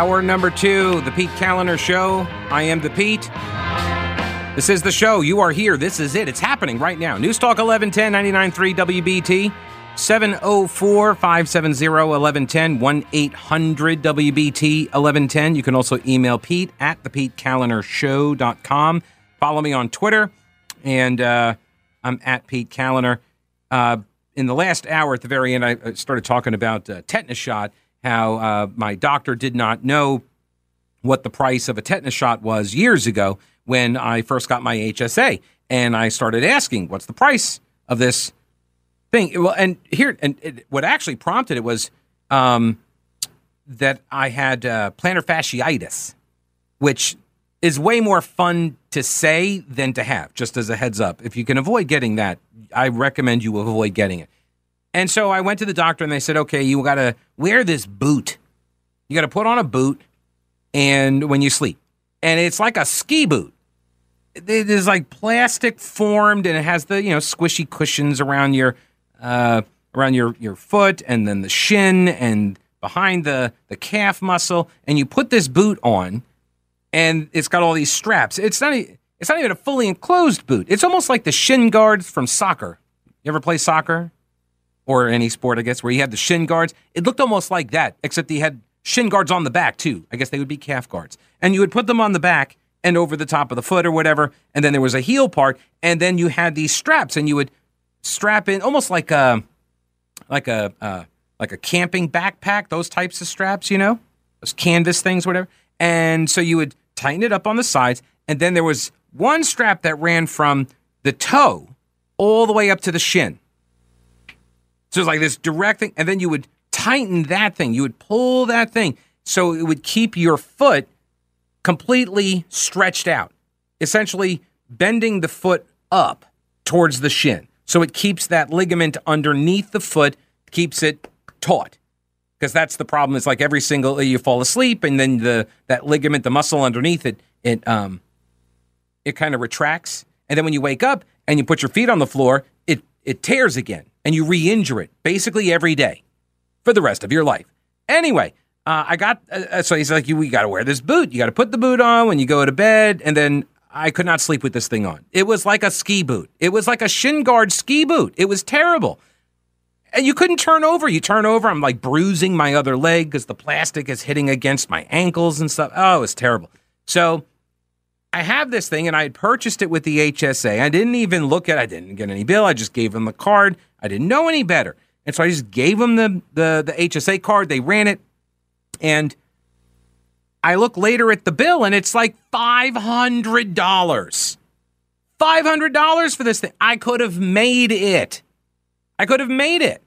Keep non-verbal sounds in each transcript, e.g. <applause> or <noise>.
Hour number two, the Pete Kaliner Show. I am the Pete. This is the show. You are here. This is it. It's happening right now. News Talk 1110 99.3 WBT. 704 570 1110 1 800 WBT 1110. You can also email Pete at thePeteKalinershow.com. Follow me on Twitter, and uh, I'm at Pete Kaliner. Uh, in the last hour, at the very end, I started talking about uh, tetanus shot, how uh, my doctor did not know what the price of a tetanus shot was years ago when I first got my HSA. And I started asking, what's the price of this thing? Well, and here, and it, what actually prompted it was um, that I had uh, plantar fasciitis, which is way more fun to say than to have, just as a heads up. If you can avoid getting that, I recommend you avoid getting it. And so I went to the doctor and they said, okay, you got to wear this boot. You got to put on a boot and when you sleep. And it's like a ski boot. It is like plastic formed and it has the, you know, squishy cushions around your uh, around your, your foot and then the shin and behind the, the calf muscle. And you put this boot on and it's got all these straps. It's not it's not even a fully enclosed boot. It's almost like the shin guards from soccer. You ever play soccer or any sport, I guess, where you have the shin guards? It looked almost like that, except you had shin guards on the back too. I guess they would be calf guards, and you would put them on the back and over the top of the foot or whatever, and then there was a heel part, and then you had these straps, and you would strap in almost like a like a uh, like a camping backpack, those types of straps, you know, those canvas things, whatever. And so you would tighten it up on the sides, and then there was one strap that ran from the toe all the way up to the shin. So it's like this direct thing, and then you would tighten that thing. You would pull that thing so it would keep your foot completely stretched out, essentially bending the foot up towards the shin. So it keeps that ligament underneath the foot, keeps it taut. Because that's the problem. It's like every single you fall asleep, and then the that ligament, the muscle underneath it, it um it kind of retracts. And then when you wake up and you put your feet on the floor, it it tears again and you re-injure it basically every day for the rest of your life. Anyway, uh, I got uh, uh so he's like, you, you got to wear this boot. You got to put the boot on when you go to bed, and then I could not sleep with this thing on. It was like a ski boot. It was like a shin guard ski boot. It was terrible. And you couldn't turn over. You turn over, I'm like bruising my other leg because the plastic is hitting against my ankles and stuff. Oh, it was terrible. So I have this thing and I had purchased it with the HSA. I didn't even look at I didn't get any bill. I just gave them the card. I didn't know any better. And so I just gave them the, the, the HSA card. They ran it. And I look later at the bill and it's like $500. $500 for this thing. I could have made it. I could have made it.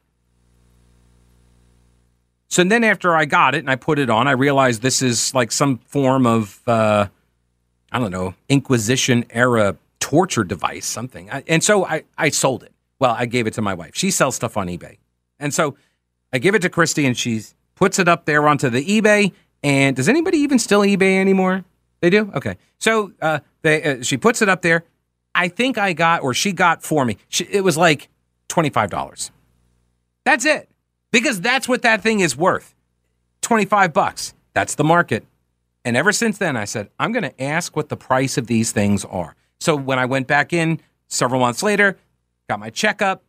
So then after I got it and I put it on, I realized this is like some form of uh, I don't know, Inquisition era torture device, something. and so I, I sold it. Well, I gave it to my wife. She sells stuff on eBay. And so I give it to Christy and she puts it up there onto the eBay. And does anybody even still eBay anymore? They do? Okay. So uh, they, uh, she puts it up there. I think I got, or she got for me, she, it was like $25. That's it. Because that's what that thing is worth 25 bucks. That's the market. And ever since then, I said, I'm going to ask what the price of these things are. So when I went back in several months later, got my checkup,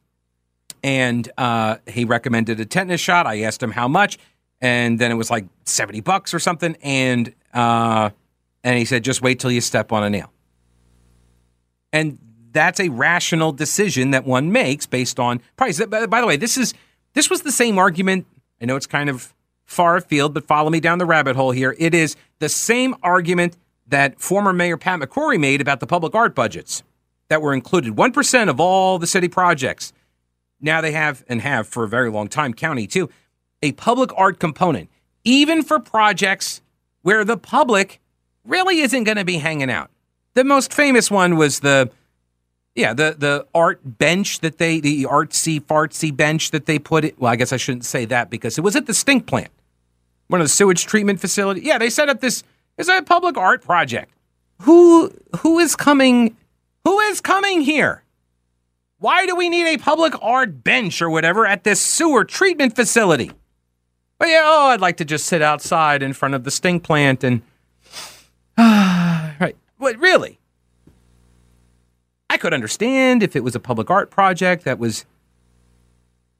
and uh, he recommended a tetanus shot. I asked him how much, and then it was like 70 bucks or something. And, uh, and he said, just wait till you step on a nail. And that's a rational decision that one makes based on price. By the way, this is this was the same argument. I know it's kind of far afield, but follow me down the rabbit hole here. It is the same argument that former Mayor Pat McCrory made about the public art budgets that were included 1% of all the city projects. Now they have, and have for a very long time, county too, a public art component, even for projects where the public really isn't going to be hanging out. The most famous one was the yeah, the the art bench that they the artsy fartsy bench that they put it. Well, I guess I shouldn't say that because it was at the stink plant, one of the sewage treatment facility. Yeah, they set up this is a public art project. Who who is coming? Who is coming here? Why do we need a public art bench or whatever at this sewer treatment facility? But yeah, oh, I'd like to just sit outside in front of the stink plant and. <sighs> right. What, really? I could understand if it was a public art project that was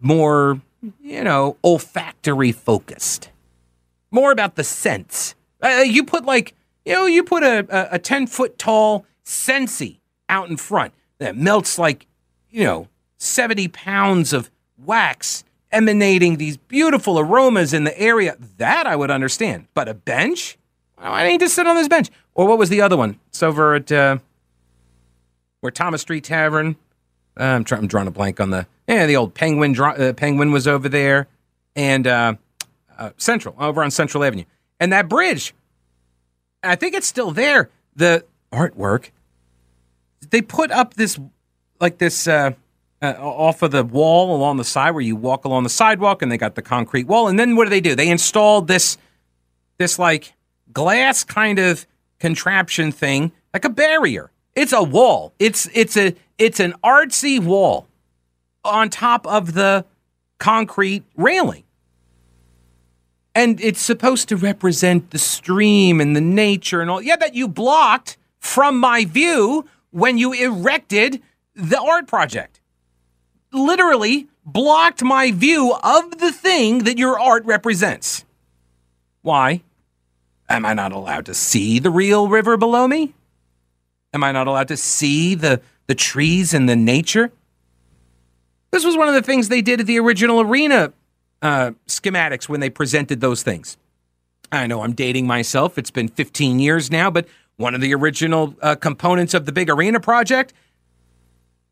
more, you know, olfactory focused, more about the sense. Uh, you put like, you know, you put a, a 10 foot tall Scentsy out in front that melts like, you know, 70 pounds of wax emanating these beautiful aromas in the area. That I would understand. But a bench? I need to sit on this bench. Or what was the other one? It's over at uh, where Thomas Street Tavern. Uh, I'm, I'm drawing a blank on the yeah the old Penguin. Uh, Penguin was over there, and uh, uh, Central over on Central Avenue, and that bridge. I think it's still there. The artwork they put up this like this uh, uh, off of the wall along the side where you walk along the sidewalk, and they got the concrete wall. And then what do they do? They installed this this like glass kind of contraption thing, like a barrier. It's a wall. It's it's a it's an artsy wall on top of the concrete railing. And it's supposed to represent the stream and the nature and all. Yeah, that you blocked from my view when you erected the art project. Literally blocked my view of the thing that your art represents. Why? Am I not allowed to see the real river below me? Am I not allowed to see the, the trees and the nature? This was one of the things they did at the original arena uh, schematics when they presented those things. I know I'm dating myself. It's been 15 years now, but one of the original uh, components of the big arena project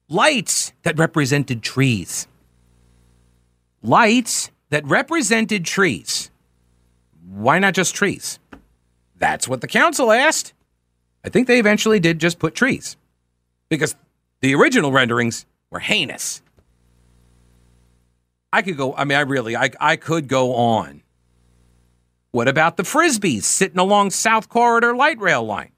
lights that represented trees. Lights that represented trees. Why not just trees? That's what the council asked. I think they eventually did just put trees because the original renderings were heinous. I could go, I mean, I really, I, I could go on. What about the frisbees sitting along South Corridor light rail line?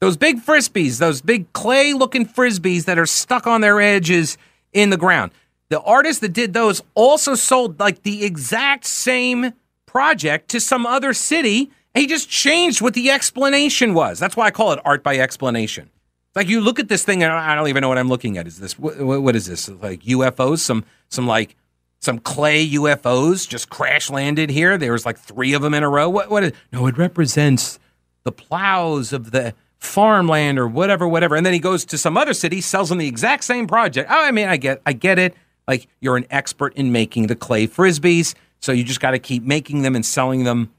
Those big frisbees, those big clay looking frisbees that are stuck on their edges in the ground. The artist that did those also sold like the exact same project to some other city. he just changed what the explanation was. That's why I call it art by explanation. Like you look at this thing and I don't even know what I'm looking at. Is this what, what is this? Like UFOs? Some some like some clay UFOs just crash landed here. There was like three of them in a row. What what is, no, it represents the plows of the farmland or whatever, whatever. And then he goes to some other city, sells them the exact same project. Oh, I mean, I get, I get it. Like you're an expert in making the clay frisbees, so you just got to keep making them and selling them,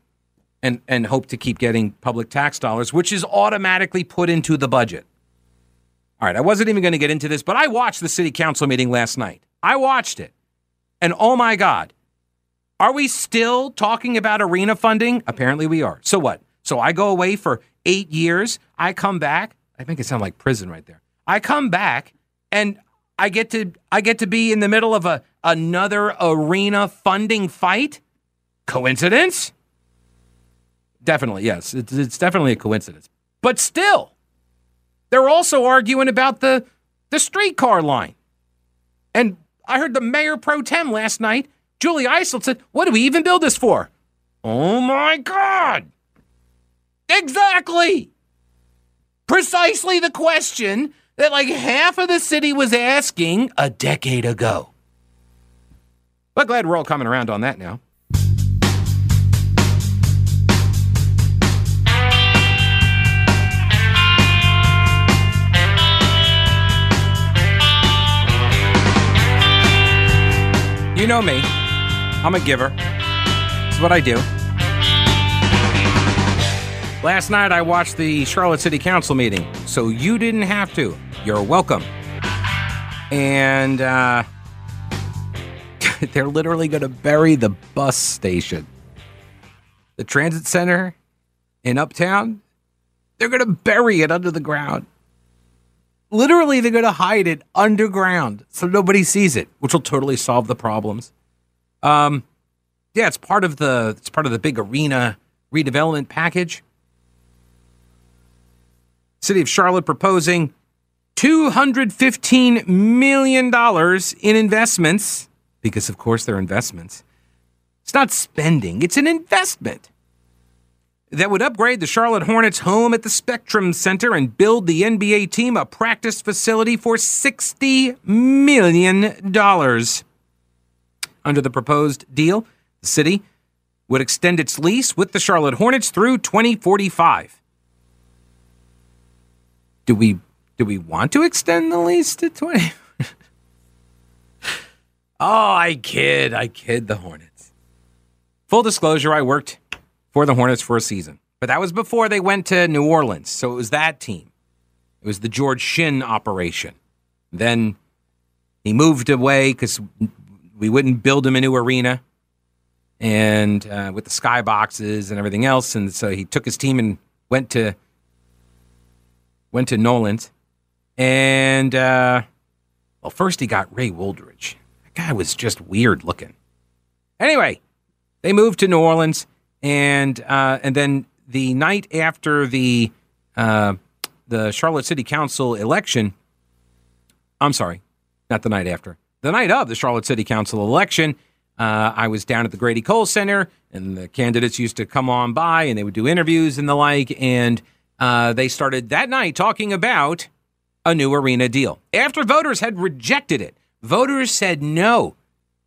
and and hope to keep getting public tax dollars, which is automatically put into the budget. All right, I wasn't even going to get into this, but I watched the city council meeting last night. I watched it, and oh my god, are we still talking about arena funding? Apparently, we are. So what? So I go away for eight years. I come back. I make it sound like prison right there. I come back and I get to I get to be in the middle of a another arena funding fight. Coincidence? Definitely, yes. It's, it's definitely a coincidence. But still, they're also arguing about the the streetcar line. And I heard the mayor pro tem last night, Julie Eiselt, said, What do we even build this for? Oh my God. Exactly. Precisely the question that like half of the city was asking a decade ago. But glad we're all coming around on that now. You know me. I'm a giver. It's what I do. Last night I watched the Charlotte City Council meeting, so you didn't have to. You're welcome. And uh, <laughs> they're literally going to bury the bus station. The transit center in Uptown, they're going to bury it under the ground. Literally, they're going to hide it underground so nobody sees it, which will totally solve the problems. Um, yeah, it's part of the it's part of the big arena redevelopment package. City of Charlotte proposing $215 million in investments, because of course they're investments, It's not spending, it's an investment that would upgrade the Charlotte Hornets home at the Spectrum Center and build the NBA team a practice facility for $60 million. Under the proposed deal, the city would extend its lease with the Charlotte Hornets through 2045. Do we do we want to extend the lease to 20? <laughs> oh, I kid, I kid the Hornets. Full disclosure, I worked for the Hornets for a season. But that was before they went to New Orleans. So it was that team. It was the George Shinn operation. Then he moved away because we wouldn't build him a new arena and uh, with the skyboxes and everything else. And so he took his team and went to went to Noland. And uh, well, first he got Ray Wooldridge. That guy was just weird looking. Anyway, they moved to New Orleans and uh, and then the night after the uh, the Charlotte City Council election, I'm sorry, not the night after, the night of the Charlotte City Council election, uh, I was down at the Grady Cole Center, and the candidates used to come on by, and they would do interviews and the like, and uh, they started that night talking about a new arena deal after voters had rejected it. Voters said no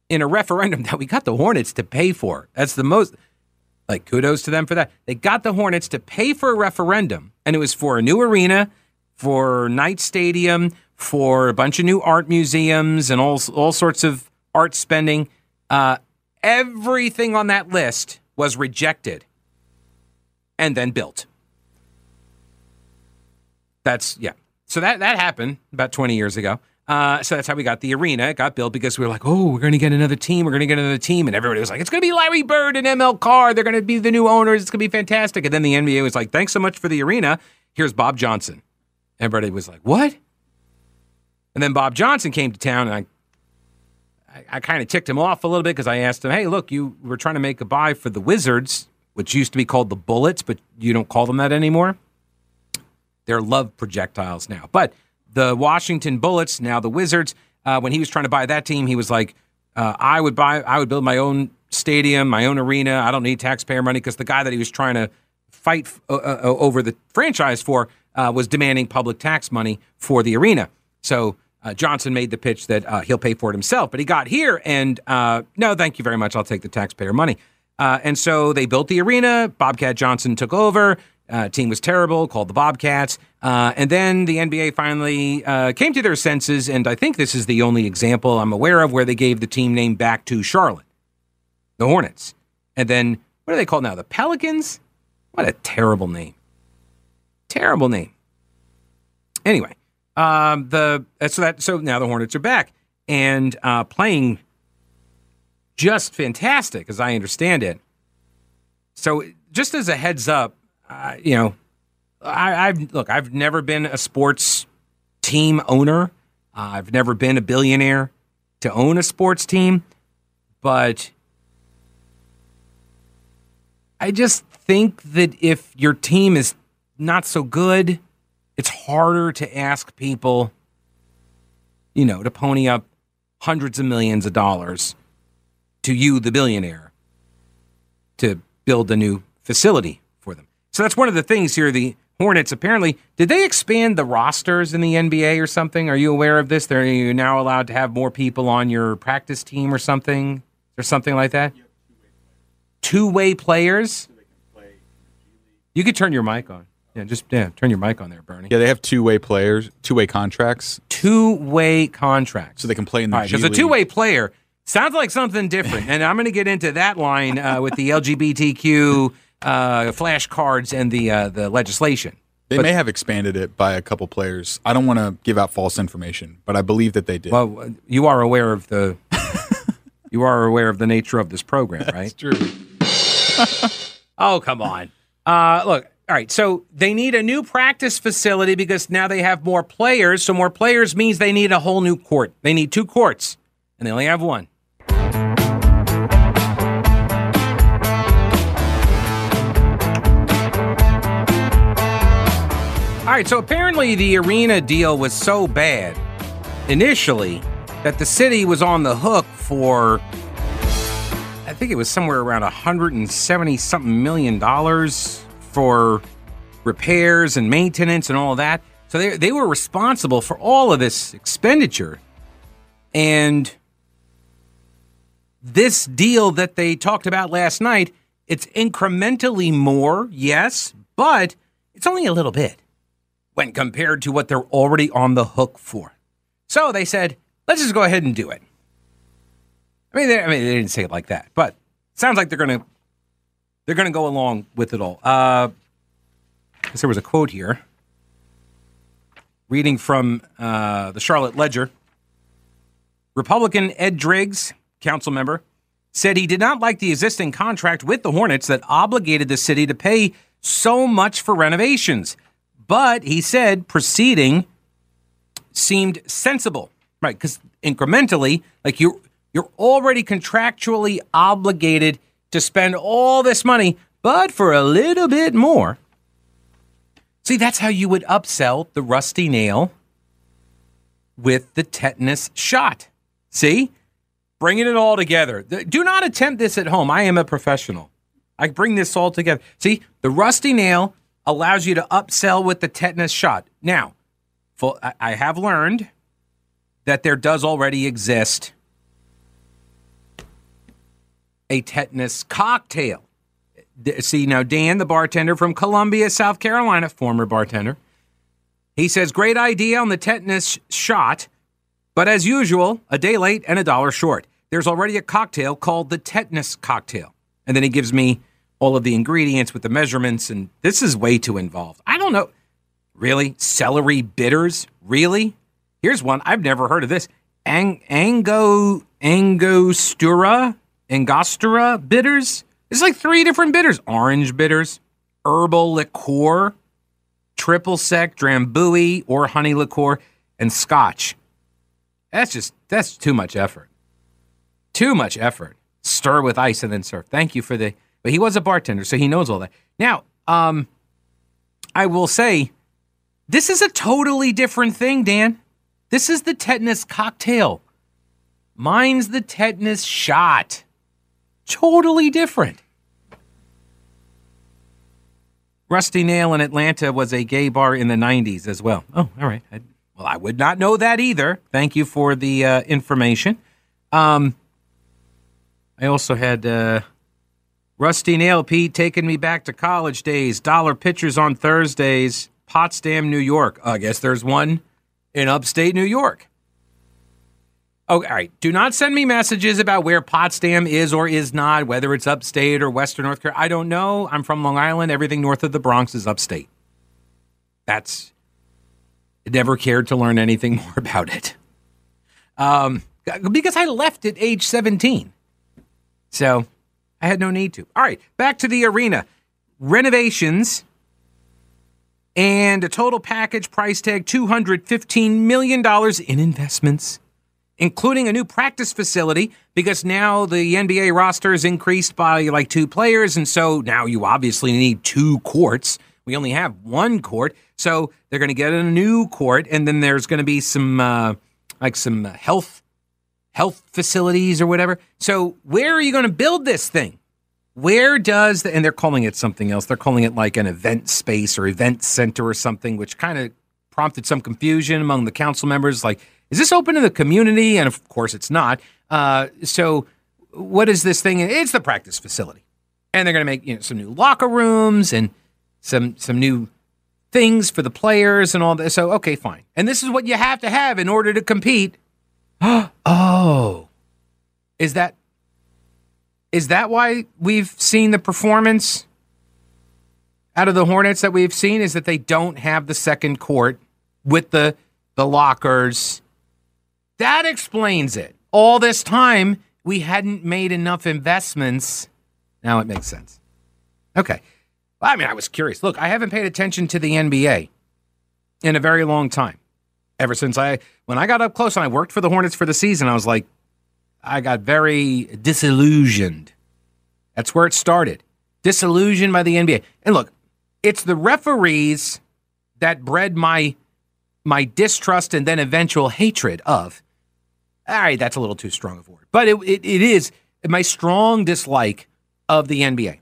in a referendum <laughs> that we got the Hornets to pay for. That's the most like, kudos to them for that. They got the Hornets to pay for a referendum, and it was for a new arena, for Knight Stadium, for a bunch of new art museums, and all, all sorts of art spending. Uh, everything on that list was rejected and then built. That's, yeah. So that, that happened about 20 years ago. Uh, so that's how we got the arena. It got built because we were like, oh, we're going to get another team. We're going to get another team. And everybody was like, it's going to be Larry Bird and ML Carr. They're going to be the new owners. It's going to be fantastic. And then the NBA was like, thanks so much for the arena. Here's Bob Johnson. Everybody was like, what? And then Bob Johnson came to town and I, I, I kind of ticked him off a little bit because I asked him, hey, look, you were trying to make a buy for the Wizards, which used to be called the Bullets, but you don't call them that anymore. They're love projectiles now. But the Washington Bullets, now the Wizards. Uh, when he was trying to buy that team, he was like, uh, "I would buy, I would build my own stadium, my own arena. I don't need taxpayer money." Because the guy that he was trying to fight uh, uh, uh over the franchise for uh, was demanding public tax money for the arena. So Johnson made the pitch that he'll pay for it himself. But he got here, and no, thank you very much. I'll take the taxpayer money. and so they built the arena. Bobcat Johnson took over. Uh, team was terrible, called the Bobcats. Uh, and then the NBA finally uh, came to their senses, and I think this is the only example I'm aware of where they gave the team name back to Charlotte, the Hornets. And then, what are they called now? The Pelicans? What a terrible name. Terrible name. Anyway, um, the uh, so that so now the Hornets are back and uh, playing just fantastic, as I understand it. So, just as a heads up, uh, you know, I, have look. I've never been a sports team owner. Uh, I've never been a billionaire to own a sports team, but I just think that if your team is not so good, it's harder to ask people, you know, to pony up hundreds of millions of dollars to you, the billionaire, to build a new facility so that's one of the things here. The Hornets apparently did they expand the rosters in the NBA or something? Are you aware of this? They're you now allowed to have more people on your practice team or something, or something like that. Two-way players. You could turn your mic on. Yeah, just yeah, turn your mic on there, Bernie. Yeah, they have two-way players, two-way contracts. Two-way contracts, so they can play in the. Because right, a two-way player sounds like something different, and I'm going to get into that line uh, with the <laughs> LGBTQ uh, flashcards and the uh, the legislation. They but, may have expanded it by a couple players. I don't want to give out false information, but I believe that they did. Well, you are aware of the <laughs> you are aware of the nature of this program, right? That's true. <laughs> oh, come on. Uh, look, all right. So they need a new practice facility because now they have more players. So more players means they need a whole new court. They need two courts, and they only have one. All right, so apparently the arena deal was so bad initially that the city was on the hook for I think it was somewhere around 170 something million dollars for repairs and maintenance and all of that. So they, they were responsible for all of this expenditure. And this deal that they talked about last night, it's incrementally more, yes, but it's only a little bit when compared to what they're already on the hook for. So they said, let's just go ahead and do it. I mean, they, I mean, they didn't say it like that, but sounds like they're gonna they're gonna go along with it all. Uh, there was a quote here, reading from uh, the Charlotte Ledger. Republican Ed Driggs, council member, said he did not like the existing contract with the Hornets that obligated the city to pay so much for renovations. But he said proceeding seemed sensible, right? Because incrementally, like you you're already contractually obligated to spend all this money, but for a little bit more. See, that's how you would upsell the rusty nail with the tetanus shot. See? Bringing it all together. Do not attempt this at home. I am a professional. I bring this all together. See, the rusty nail allows you to upsell with the tetanus shot. Now, I have learned that there does already exist a tetanus cocktail. See, now, Dan, the bartender from Columbia, South Carolina, former bartender, he says, Great idea on the tetanus shot, but as usual, a day late and a dollar short. There's already a cocktail called the tetanus cocktail. And then he gives me all of the ingredients with the measurements, and this is way too involved. I don't know. Really? Celery bitters? Really? Here's one. I've never heard of this. Ang- Ango Angostura Angostura bitters. It's like three different bitters orange bitters, herbal liqueur, triple sec, drambuie, or honey liqueur, and scotch. That's just, that's too much effort. Too much effort. Stir with ice and then serve. Thank you for the, but he was a bartender, so he knows all that. Now, um, I will say, this is a totally different thing, Dan. This is the tetanus cocktail. Mine's the tetanus shot. Totally different. Rusty Nail in Atlanta was a gay bar in the 90s as well. Oh, all right. I, well, I would not know that either. Thank you for the uh, information. Um, I also had uh, Rusty Nail Pete taking me back to college days. Dollar pitchers on Thursdays, Potsdam, New York. I guess there's one in upstate New York. Oh, all right. Do not send me messages about where Potsdam is or is not, whether it's upstate or Western North Carolina. I don't know. I'm from Long Island. Everything north of the Bronx is upstate. That's never cared to learn anything <laughs> more about it. Um, because I left at age 17. So I had no need to. All right, back to the arena. Renovations and a total package price tag $215 million in investments including a new practice facility because now the NBA roster is increased by like two players. And so now you obviously need two courts. We only have one court. So they're going to get a new court. And then there's going to be some, uh, like some health, health facilities or whatever. So where are you going to build this thing? Where does the, and they're calling it something else. They're calling it like an event space or event center or something, which kind of prompted some confusion among the council members. Like, is this open to the community? And of course, it's not. Uh, so, what is this thing? It's the practice facility, and they're going to make you know some new locker rooms and some some new things for the players and all that. So, okay, fine. And this is what you have to have in order to compete. <gasps> oh, is that is that why we've seen the performance out of the Hornets that we've seen? Is that they don't have the second court with the the lockers that explains it. All this time, we hadn't made enough investments. Now it makes sense. Okay. I mean, I was curious. Look, I haven't paid attention to the NBA in a very long time. Ever since I, when I got up close and I worked for the Hornets for the season, I was like, I got very disillusioned. That's where it started. Disillusioned by the NBA. And look, it's the referees that bred my my distrust and then eventual hatred of all right, that's a little too strong of a word. But it, it, it is my strong dislike of the NBA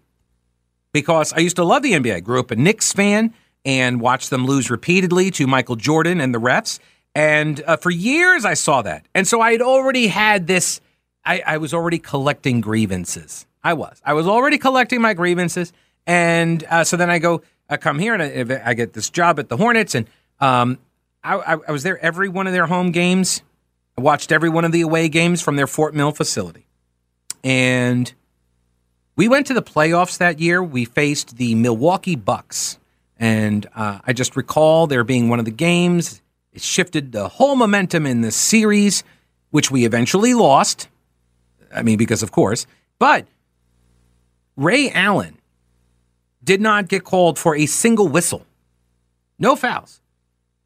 because I used to love the NBA. I grew up a Knicks fan and watched them lose repeatedly to Michael Jordan and the refs. And uh, for years, I saw that. And so I had already had this, I, I was already collecting grievances. I was. I was already collecting my grievances. And uh, so then I go, I come here and I, I, get this job at the Hornets. And um, I, I was there every one of their home games. I watched every one of the away games from their Fort Mill facility. And we went to the playoffs that year. We faced the Milwaukee Bucks. And uh, I just recall there being one of the games. It shifted the whole momentum in the series, which we eventually lost. I mean, because of course. But Ray Allen did not get called for a single whistle, no fouls.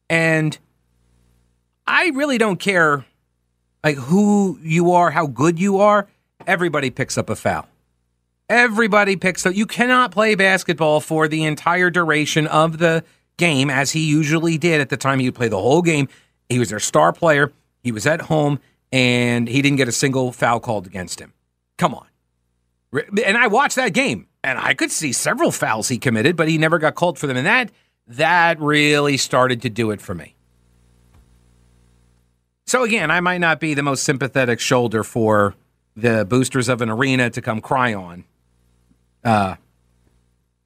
And I really don't care like who you are, how good you are. Everybody picks up a foul. Everybody picks up. You cannot play basketball for the entire duration of the game, as he usually did at the time. He would play the whole game. He was their star player. He was at home, and he didn't get a single foul called against him. Come on. And I watched that game, and I could see several fouls he committed, but he never got called for them. And that that really started to do it for me. So again, I might not be the most sympathetic shoulder for the boosters of an arena to come cry on uh,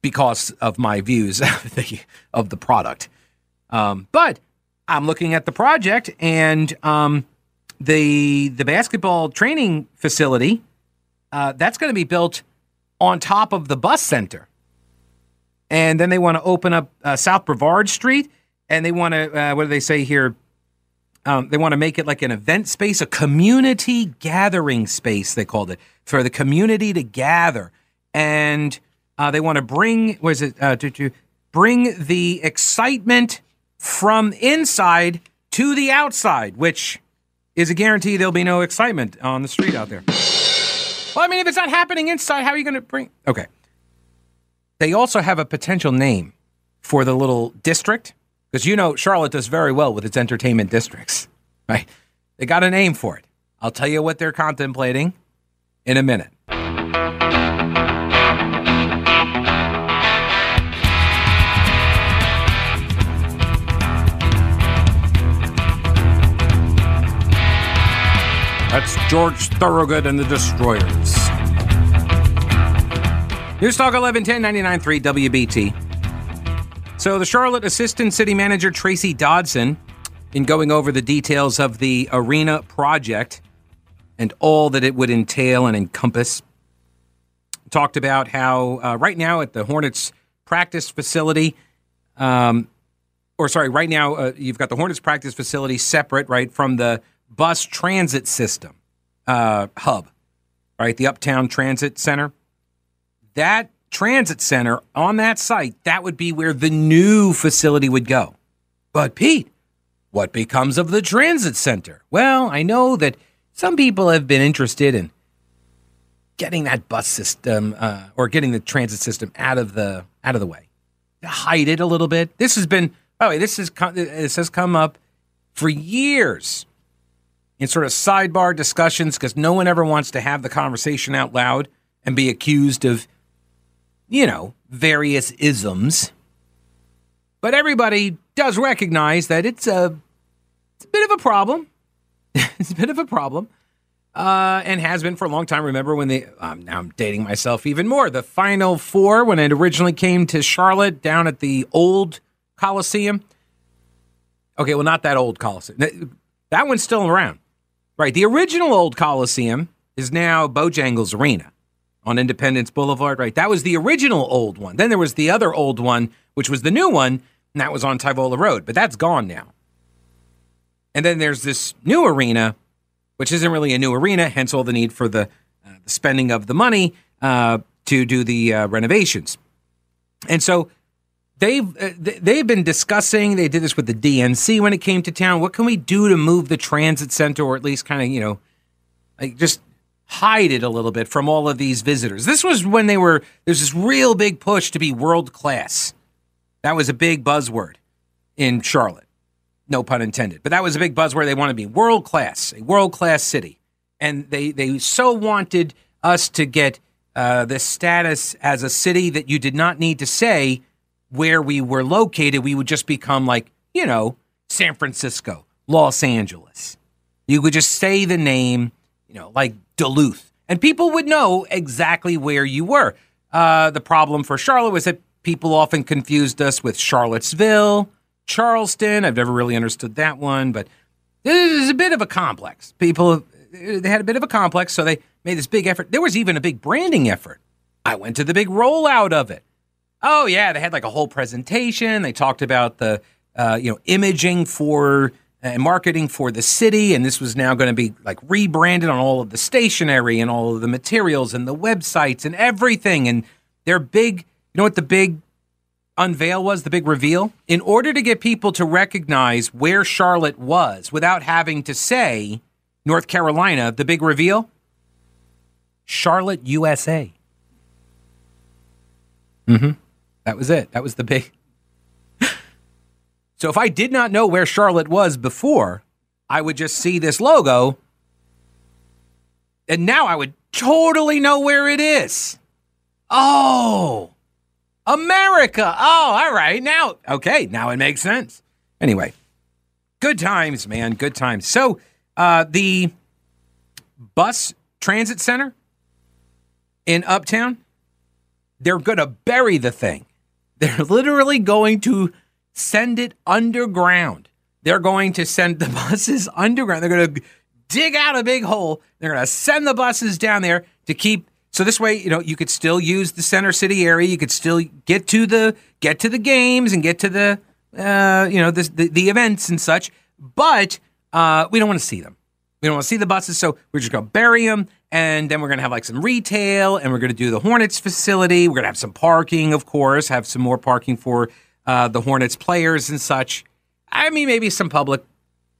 because of my views <laughs> of the, of the product. Um, but I'm looking at the project and um, the the basketball training facility uh, that's going to be built on top of the bus center, and then they want to open up uh, South Brevard Street, and they want to uh, what do they say here? Um, they want to make it like an event space, a community gathering space. They called it for the community to gather and uh, they want to bring was it uh, to, to bring the excitement from inside to the outside, which is a guarantee there'll be no excitement on the street out there. Well, I mean, if it's not happening inside, how are you going to bring? Okay. They also have a potential name for the little district because you know Charlotte does very well with its entertainment districts, right? They got a name for it. I'll tell you what they're contemplating in a minute. George Thorogood and the Destroyers. News Talk 1110 99.3 WBT. So, the Charlotte Assistant City Manager Tracy Dodson, in going over the details of the arena project and all that it would entail and encompass, talked about how uh, right now at the Hornets practice facility, um, or sorry, right now uh, you've got the Hornets practice facility separate, right, from the bus transit system uh, hub, right? The Uptown Transit Center. That transit center on that site, that would be where the new facility would go. But Pete, what becomes of the transit center? Well, I know that some people have been interested in getting that bus system uh, or getting the transit system out of the out of the way, to hide it a little bit. This has been oh, this has this has come up for years in sort of sidebar discussions because no one ever wants to have the conversation out loud and be accused of, you know, various isms. But everybody does recognize that it's a, it's a bit of a problem. <laughs> it's a bit of a problem. Uh, and has been for a long time. Remember when they, um, now I'm dating myself even more. The Final Four, when it originally came to Charlotte down at the old Coliseum. Okay, well, not that old Coliseum. That one's still around. Right. The original old Coliseum is now Bojangles Arena on Independence Boulevard. Right. That was the original old one. Then there was the other old one, which was the new one, and that was on Tyvola Road, but that's gone now. And then there's this new arena, which isn't really a new arena, hence all the need for the, uh, the spending of the money uh, to do the uh, renovations. And so they've uh, they've been discussing. They did this with the DNC when it came to town. What can we do to move the transit center, or at least kind of you know, like just hide it a little bit from all of these visitors? This was when they were there's this real big push to be world class. That was a big buzzword in Charlotte. No pun intended. But that was a big buzzword. They want to be world class, a world class city. And they, they so wanted us to get uh, this status as a city that you did not need to say where we were located. We would just become like, you know, San Francisco, Los Angeles. You could just say the name, you know, like Duluth, and people would know exactly where you were. Uh, the problem for Charlotte was that people often confused us with Charlottesville, Charleston. I've never really understood that one, but this is a bit of a complex. People they had a bit of a complex, so they made this big effort. There was even a big branding effort. I went to the big rollout of it. Oh yeah, they had like a whole presentation. They talked about the uh, you know imaging for and uh, marketing for the city, and this was now going to be like rebranded on all of the stationery and all of the materials and the websites and everything. And their big, you know what the big unveil was, the big reveal? In order to get people to recognize where Charlotte was without having to say North Carolina, the big reveal Charlotte, USA. Mm-hmm. That was it. That was the big. so if I did not know where Charlotte was before, I would just see this logo, and now I would totally know where it is. Oh, America. Oh, all right. Now, okay, now it makes sense. Anyway, good times, man. Good times. So, uh, the bus transit center in Uptown, they're going to bury the thing. They're literally going to send it underground. They're going to send the <laughs> buses underground. They're going to dig out a big hole. They're going to send the buses down there to keep. So this way, you know, you could still use the center city area. You could still get to the get to the games and get to the uh, you know the, the, the events and such. But uh, we don't want to see them. We don't want to see the buses, so we're just going to bury them and then we're going to have like some retail and we're going to do the Hornets facility. We're going to have some parking, of course, have some more parking for uh, the Hornets players and such. I mean, maybe some public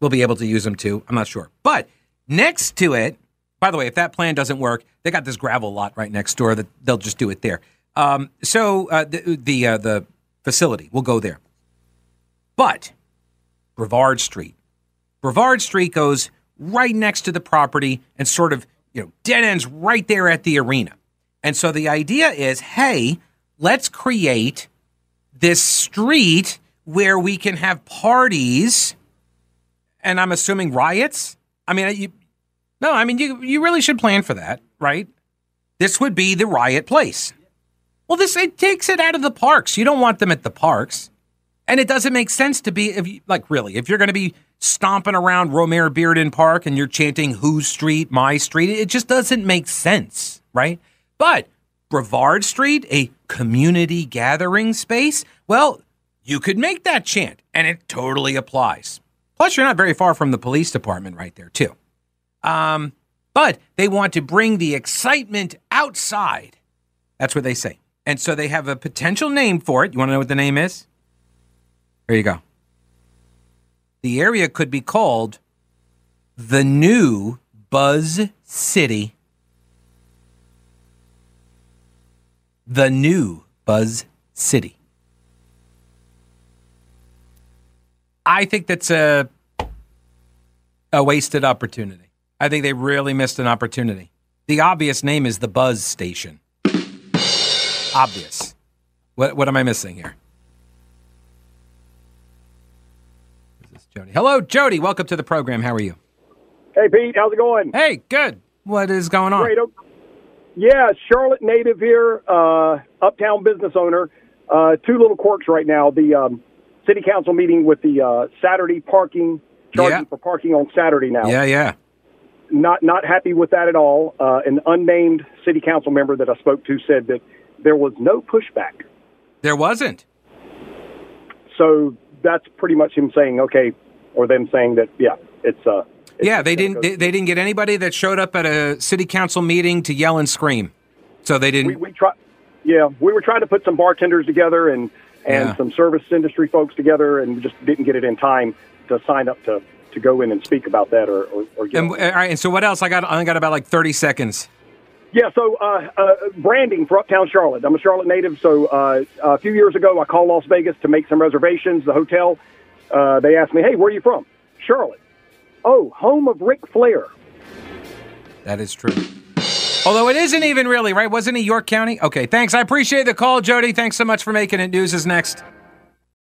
will be able to use them too. I'm not sure. But next to it, by the way, if that plan doesn't work, they got this gravel lot right next door that they'll just do it there. Um, so uh, the the, uh, the facility will go there. But Brevard Street, Brevard Street goes right next to the property and sort of you know, dead ends right there at the arena. And so the idea is, hey, let's create this street where we can have parties and I'm assuming riots. I mean, you, no, I mean, you, you really should plan for that, right? This would be the riot place. Well, this it takes it out of the parks. You don't want them at the parks. And it doesn't make sense to be if you like really, if you're going to be stomping around Romare Bearden Park and you're chanting whose street, my street. It just doesn't make sense, right? But Brevard Street, a community gathering space, well, you could make that chant and it totally applies. Plus, you're not very far from the police department right there, too. Um, but they want to bring the excitement outside. That's what they say. And so they have a potential name for it. You want to know what the name is? There you go the area could be called the new Buzz City. The new Buzz City. I think that's a a wasted opportunity. I think they really missed an opportunity. The obvious name is the Buzz Station. Obvious. What what am I missing here? Jody. Hello, Jody. Welcome to the program. How are you? Hey, Pete. How's it going? Hey, good. What is going on? Great. Yeah, Charlotte native here, uh, uptown business owner. Uh, two little quirks right now. The um, city council meeting with the uh, Saturday parking, charging yeah. for parking on Saturday now. Yeah, yeah. Not not happy with that at all. Uh, an unnamed city council member that I spoke to said that there was no pushback. There wasn't. So that's pretty much him saying, okay, or them saying that, yeah, it's uh. It's, yeah, they didn't. They, they, didn't get anybody that showed up at a city council meeting to yell and scream. So they didn't. We, we try. Yeah, we were trying to put some bartenders together and and yeah. some service industry folks together, and just didn't get it in time to sign up to to go in and speak about that or or, or and, all right, and so what else? I got I got about like thirty seconds. Yeah, so uh, uh, branding for Uptown Charlotte. I'm a Charlotte native, so uh, a few years ago I called Las Vegas to make some reservations. The hotel, uh, they asked me, "Hey, where are you from?" Charlotte. Oh, home of Ric Flair. That is true. Although it isn't even really, right? Wasn't he York County? Okay, thanks. I appreciate the call, Jody. Thanks so much for making it. News is next.